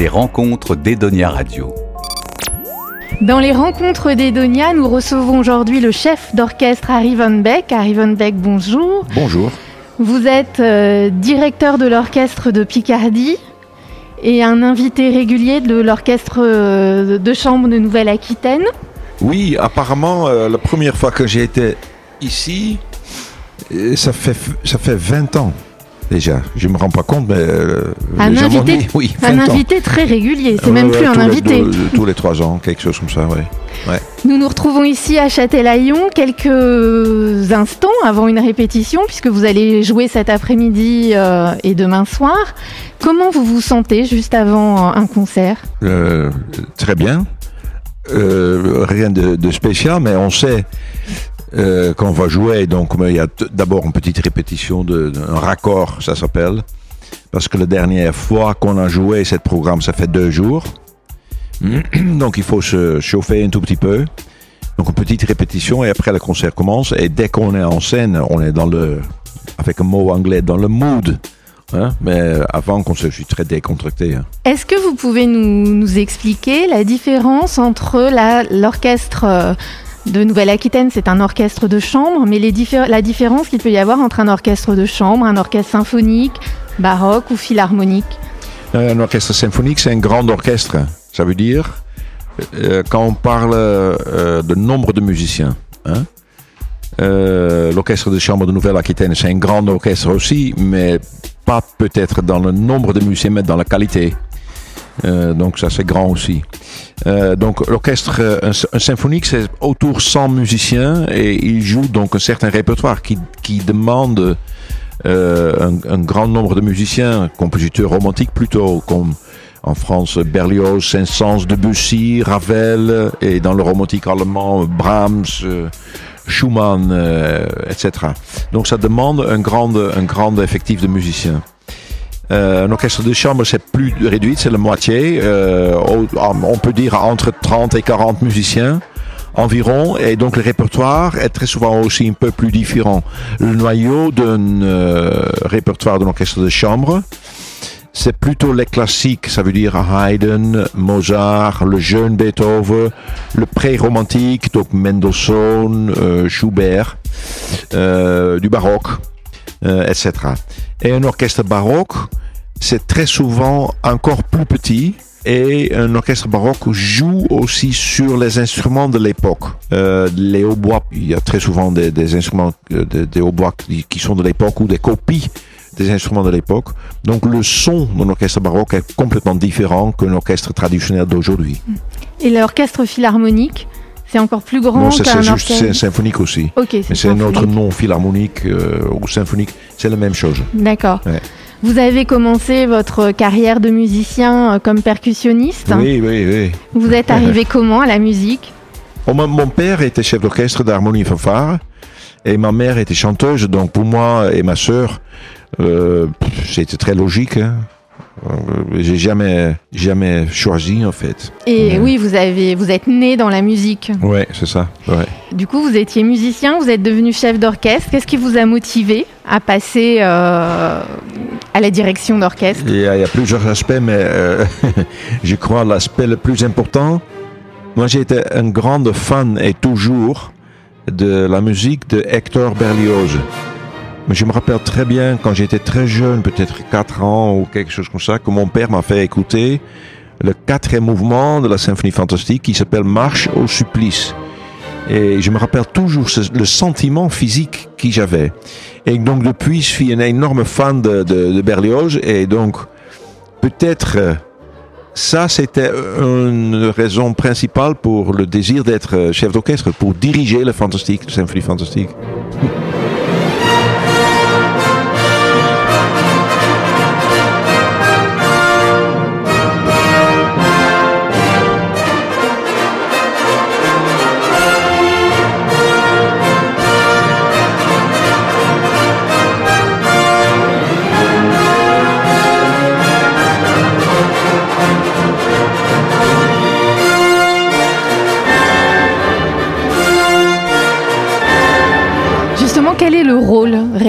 Les rencontres d'Edonia Radio. Dans les rencontres d'Edonia, nous recevons aujourd'hui le chef d'orchestre Harry Van Beck. Harry Van Beck, bonjour. Bonjour. Vous êtes euh, directeur de l'orchestre de Picardie et un invité régulier de l'orchestre euh, de chambre de Nouvelle-Aquitaine. Oui, apparemment, euh, la première fois que j'ai été ici, ça fait, ça fait 20 ans déjà. Je ne me rends pas compte, mais... euh, Un invité, oui, un 20 ans. invité très régulier, c'est même plus un les invité. deux- tous les trois ans, quelque chose comme ça, oui. Nous nous retrouvons ici à Châtelaillon quelques instants avant une répétition, puisque vous allez jouer cet après-midi euh, et demain soir. Comment vous vous sentez juste avant un concert? Euh, très bien. Euh, rien de, de spécial, mais on sait euh, qu'on va jouer. Donc, il y a d'abord une petite répétition d'un raccord, ça s'appelle. Parce que la dernière fois qu'on a joué ce programme, ça fait deux jours. Donc, il faut se chauffer un tout petit peu. Donc, une petite répétition et après le concert commence. Et dès qu'on est en scène, on est dans le, avec un mot anglais, dans le mood. Hein? Mais avant qu'on se, je suis très décontracté. hein. Est-ce que vous pouvez nous, expliquer la différence entre l'orchestre euh, de Nouvelle-Aquitaine, c'est un orchestre de chambre, mais la différence qu'il peut y avoir entre un orchestre de chambre, un orchestre symphonique, baroque ou philharmonique Euh, Un orchestre symphonique, c'est un grand orchestre. Ça veut dire, euh, quand on parle euh, de nombre de musiciens, hein, euh, l'orchestre de chambre de Nouvelle-Aquitaine, c'est un grand orchestre aussi, mais pas peut-être dans le nombre de musiciens, mais dans la qualité. Euh, donc ça, c'est grand aussi. Euh, donc l'orchestre, euh, un, symphonique, c'est autour de 100 musiciens et il joue donc un certain répertoire qui, qui demande un, grand nombre de musiciens, compositeurs romantiques plutôt, comme en France Berlioz, Saint-Saëns, Debussy, Ravel, et dans le romantique allemand Brahms, Schumann, etc. Donc ça demande un grand, un grand effectif de musiciens. Euh, un orchestre de chambre, c'est plus réduit, c'est la moitié. Euh, au- on peut dire entre 30 et 40 musiciens environ, et donc le répertoire est très souvent aussi un peu plus différent. Le noyau d'un euh, répertoire d'un orchestre de chambre, c'est plutôt les classiques, ça veut dire Haydn, Mozart, le jeune Beethoven, le pré-romantique, donc Mendelssohn, Schubert, euh, du baroque, etc. Et un orchestre baroque, c'est très souvent encore plus petit. Et un orchestre baroque joue aussi sur les instruments de l'époque. Euh, les hautbois, il y a très souvent des, instruments, euh, des, des hautbois qui, qui sont de l'époque ou des copies des instruments de l'époque. Donc le son d'un orchestre baroque est complètement différent qu'un orchestre traditionnel d'aujourd'hui. Et l'orchestre philharmonique, c'est encore plus grand Non, c'est qu'un c'est juste c'est orchestre. symphonique aussi. Ok, Mais c'est un autre nom philharmonique euh, ou symphonique, c'est la même chose. D'accord. Ouais. Vous avez commencé votre carrière de musicien euh, comme percussionniste. Oui, oui, oui. Vous êtes arrivé comment à la musique? Oh, mon, mon père était chef d'orchestre d'harmonie fanfare et ma mère était chanteuse. Donc pour moi et ma sœur, euh, c'était très logique. hein. Euh, J'ai jamais, jamais choisi en fait. Et oui, vous avez, vous êtes né dans la musique. Ouais, c'est ça. Ouais. Du coup, vous étiez musicien, vous êtes devenu chef d'orchestre. Qu'est-ce qui vous a motivé à passer euh, à la direction d'orchestre? Il y, a, il y a plusieurs aspects, mais euh, je crois l'aspect le plus important. Moi, j'ai été un grand fan et toujours de la musique de Hector Berlioz. Je me rappelle très bien quand j'étais très jeune, peut-être 4 ans ou quelque chose comme ça, que mon père m'a fait écouter le quatrième mouvement de la symphonie fantastique qui s'appelle Marche au supplice. Et je me rappelle toujours le sentiment physique que j'avais. Et donc depuis, je suis un énorme fan de, Berlioz. Et donc, peut-être, euh, ça, c'était une raison principale pour le désir d'être euh, chef d'orchestre, pour diriger le fantastique, la symphonie fantastique.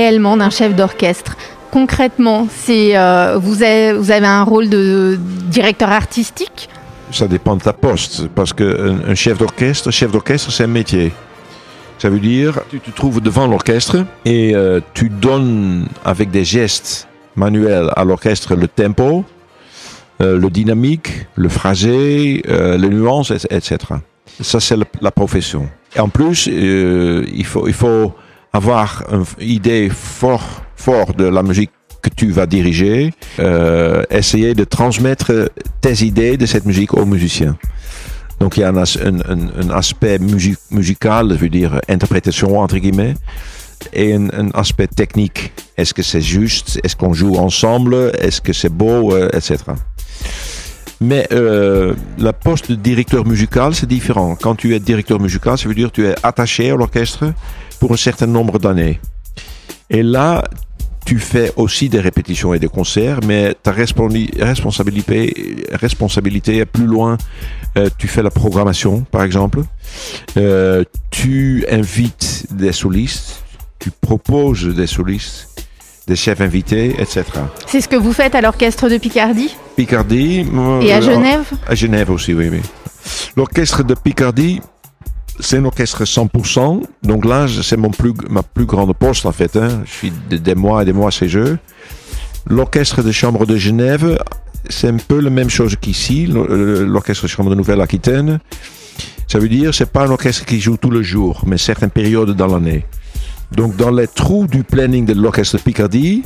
Réellement d'un chef d'orchestre concrètement, c'est euh, vous, avez, un rôle de directeur artistique? Ça dépend de ta poste, parce qu'un un chef d'orchestre, chef d'orchestre, c'est un métier. Ça veut dire, tu te trouves devant l'orchestre et euh, tu donnes avec des gestes manuels à l'orchestre le tempo, euh, le dynamique, le phrasé, les nuances, et- etc. Ça, c'est la, profession. Et en plus, il, faut, il faut avoir une idée fort, fort de la musique que tu vas diriger, euh, essayer de transmettre tes idées de cette musique aux musiciens. Donc il y a un, un- un- aspect musi- musical, je veux dire interprétation entre guillemets, et un, un aspect technique. Est-ce que c'est juste? Est-ce qu'on joue ensemble? Est-ce que c'est beau? Euh, Etc. Mais euh, la poste de directeur musical, c'est différent. Quand tu es directeur musical, ça veut dire que tu es attaché à l'orchestre pour un certain nombre d'années. Et là, tu fais aussi des répétitions et des concerts, mais ta responsabilité, responsabilité est plus loin. Euh, tu fais la programmation, par exemple. Euh, tu invites des solistes. Tu proposes des solistes, des chefs invités, etc. C'est ce que vous faites à l'orchestre de Picardie? Picardie. et à euh, Genève? à Genève aussi, oui, oui. L'orchestre de Picardie, c'est un orchestre 100%. Donc là, c'est mon plus, ma plus grande poste, en fait. hein. Je suis des, mois et des mois chez eux. L'orchestre de chambre de Genève, c'est un peu la même chose qu'ici, l'or- l'orchestre de chambre de Nouvelle-Aquitaine. Ça veut dire, c'est pas un orchestre qui joue tout le jour, mais certaines périodes dans l'année. Donc, dans les trous du planning de l'orchestre Picardie,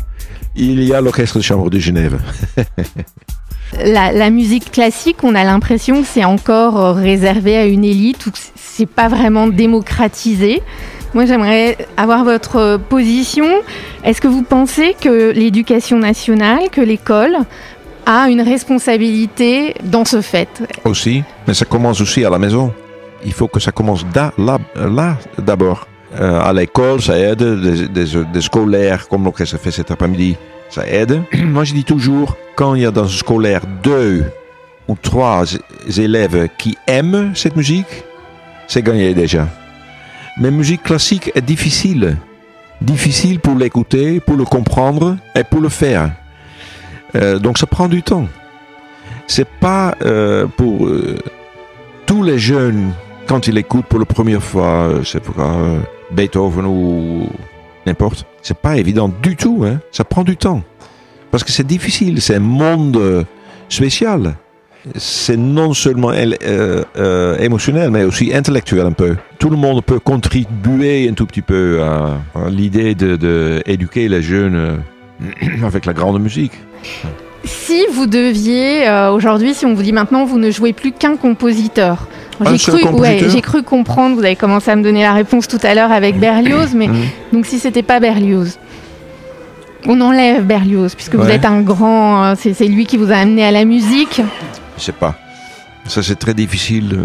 il y a l'orchestre de chambre de Genève. la, musique classique, on a l'impression que c'est encore euh, réservé à une élite ou que c'est pas vraiment démocratisé. Moi, j'aimerais avoir votre euh, position. Est-ce que vous pensez que l'éducation nationale, que l'école a une responsabilité dans ce fait? Aussi, mais ça commence aussi à la maison. Il faut que ça commence là, là d'abord. Euh, à l'école, ça aide. Des, scolaires, comme l'orchestre fait cet après-midi, ça aide. Moi, je dis toujours, quand il y a dans un scolaire deux ou trois élèves qui aiment cette musique, c'est gagné déjà. Mais musique classique est difficile. Difficile pour l'écouter, pour le comprendre et pour le faire. Euh, donc ça prend du temps c'est pas euh, pour euh, tous les jeunes quand ils écoutent pour la première fois, c'est pour Beethoven ou n'importe. C'est pas évident du tout. Hein. Ça prend du temps parce que c'est difficile. C'est un monde euh, spécial. C'est non seulement euh, euh, émotionnel, mais aussi intellectuel un peu. Tout le monde peut contribuer un tout petit peu à, l'idée de, de éduquer les jeunes avec la grande musique. Si vous deviez, euh, aujourd'hui, si on vous dit maintenant, vous ne jouez plus qu'un compositeur. J'ai cru, ouais, j'ai cru comprendre, vous avez commencé à me donner la réponse tout à l'heure avec Berlioz, mais Mhm. donc si c'était pas Berlioz, on enlève Berlioz, puisque vous êtes un grand, euh, c'est lui qui vous a amené à la musique. Je sais pas. Ça, c'est très difficile.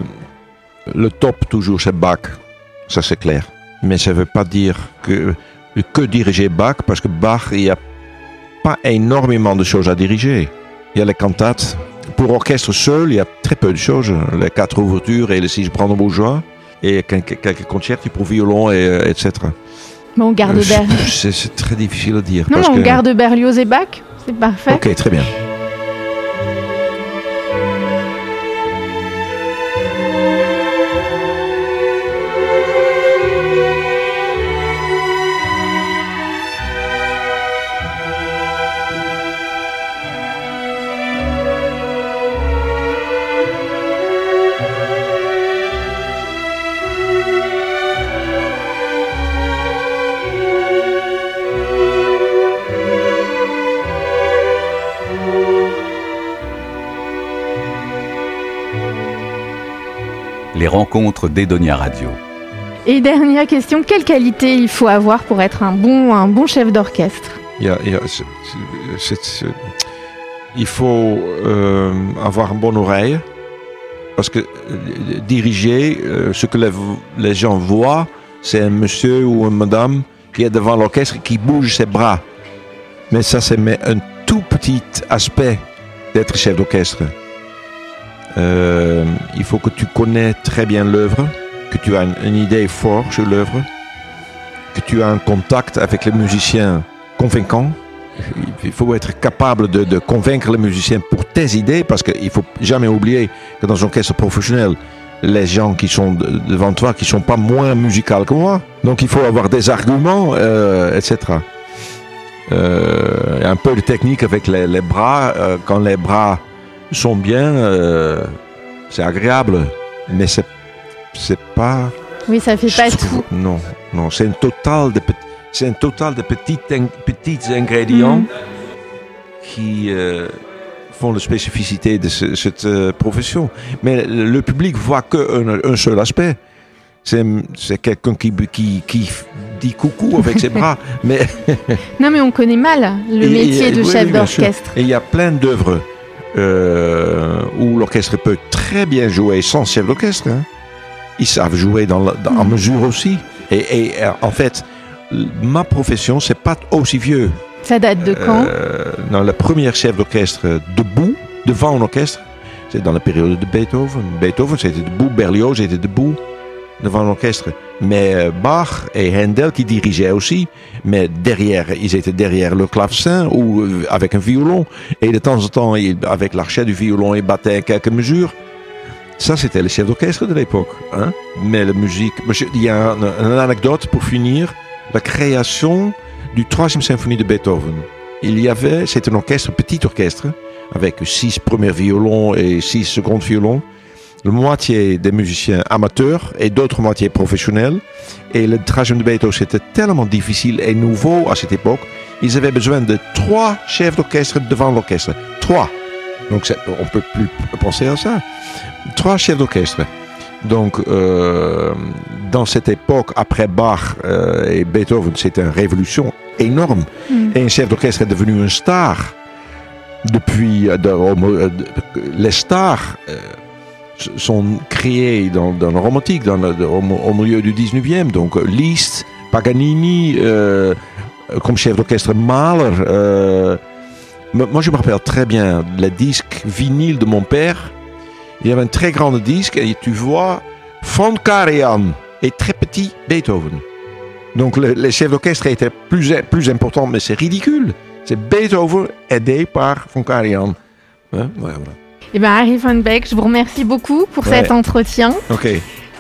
Le top, toujours, c'est Bach. Ça, c'est clair. Mais ça veut pas dire que, que diriger Bach, parce que Bach, il n'y a pas énormément de choses à diriger. Il y a les cantates. Pour orchestre seul, il y a très peu de choses. Les quatre ouvertures et les six brandebourgeois. Et quelques, concerts pour violon, et, euh, etc. Mais on garde Euh, Berlioz. C'est très difficile à dire. Non, parce on que- garde Berlioz et Bach, c'est parfait. Ok, très bien. Rencontres d'Edonia Radio. Et dernière question, quelle qualité il faut avoir pour être un bon, un bon chef d'orchestre? Il, faut euh, avoir une bonne oreille parce que euh, diriger, euh, ce que les, les gens voient, c'est un monsieur ou une madame qui est devant l'orchestre et qui bouge ses bras. Mais ça, c'est un tout petit aspect d'être chef d'orchestre. Euh, il faut que tu connais très bien l'œuvre, que tu as une, idée forte sur l'œuvre, que tu as un contact avec les musiciens convaincant il faut être capable de, convaincre les musiciens pour tes idées, parce qu'il faut jamais oublier que dans un orchestre professionnel, les gens qui sont de- devant toi, qui sont pas moins musicaux que moi. Donc il faut avoir des arguments, euh, etc. Euh, un peu de technique avec les, les bras. euh, quand les bras sont bien, euh, c'est agréable, mais c'est c'est pas. Oui, ça fait pas tout. Non, non, c'est un total de c'est un total de petits in- petits ingrédients Mm. qui euh, font la spécificité de ce- cette euh, profession. Mais le, public voit qu'un un seul aspect. C'est c'est quelqu'un qui, qui, qui dit coucou avec ses bras. Mais Non, mais on connaît mal le métier et- de oui, chef d'orchestre. Et il y a plein d'œuvres euh, où l'orchestre peut très bien jouer sans chef d'orchestre. hein. Ils savent jouer dans la- dans- en Mm. mesure aussi. Et, et, euh, en fait, ma profession, c'est pas aussi vieux. Ça date de quand? Euh, dans la première chef d'orchestre debout, devant un orchestre, c'est dans la période de Beethoven. Beethoven, c'était debout, Berlioz était debout devant l'orchestre. Mais euh, Bach et Handel qui dirigeaient aussi, mais derrière, ils étaient derrière le clavecin ou euh, avec un violon. Et de temps en temps, avec l'archet du violon, ils battaient quelques mesures. Ça, c'était le chef d'orchestre de l'époque. Hein? Mais la musique. Il y a un- une anecdote pour finir. La création du troisième symphonie de Beethoven. Il y avait, c'est un orchestre, petit orchestre, avec six premiers violons et six secondes violons. La moitié des musiciens amateurs et d'autres moitiés professionnels. Et le troisième de Beethoven, c'était tellement difficile et nouveau à cette époque. Ils avaient besoin de trois chefs d'orchestre devant l'orchestre. Trois. Donc on peut plus penser à ça. Trois chefs d'orchestre. Donc, euh, dans cette époque, après Bach euh, et Beethoven, c'était une révolution énorme. Mm. Et un chef d'orchestre est devenu une star. Depuis, euh, de- les stars sont créées dans, dans le romantique, dans au, milieu du 19e. Donc, euh, Liszt, Paganini, euh, comme chef d'orchestre Mahler. euh, moi, je me rappelle très bien le disque vinyle de mon père. Il y avait un très grand disque et tu vois Von Karajan et très petit Beethoven. Donc le, les chefs d'orchestre étaient plus, plus importants, mais c'est ridicule. C'est Beethoven aidé par Von Karajan. Hein? Voilà. Eh bien, Harry Van Beek, je vous remercie beaucoup pour Ouais. cet entretien Ok.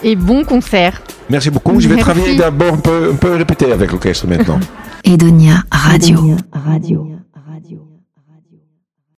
et bon concert. Merci beaucoup. Je vais travailler d'abord un peu, un peu répéter avec l'orchestre maintenant. Edonia Radio. Radio.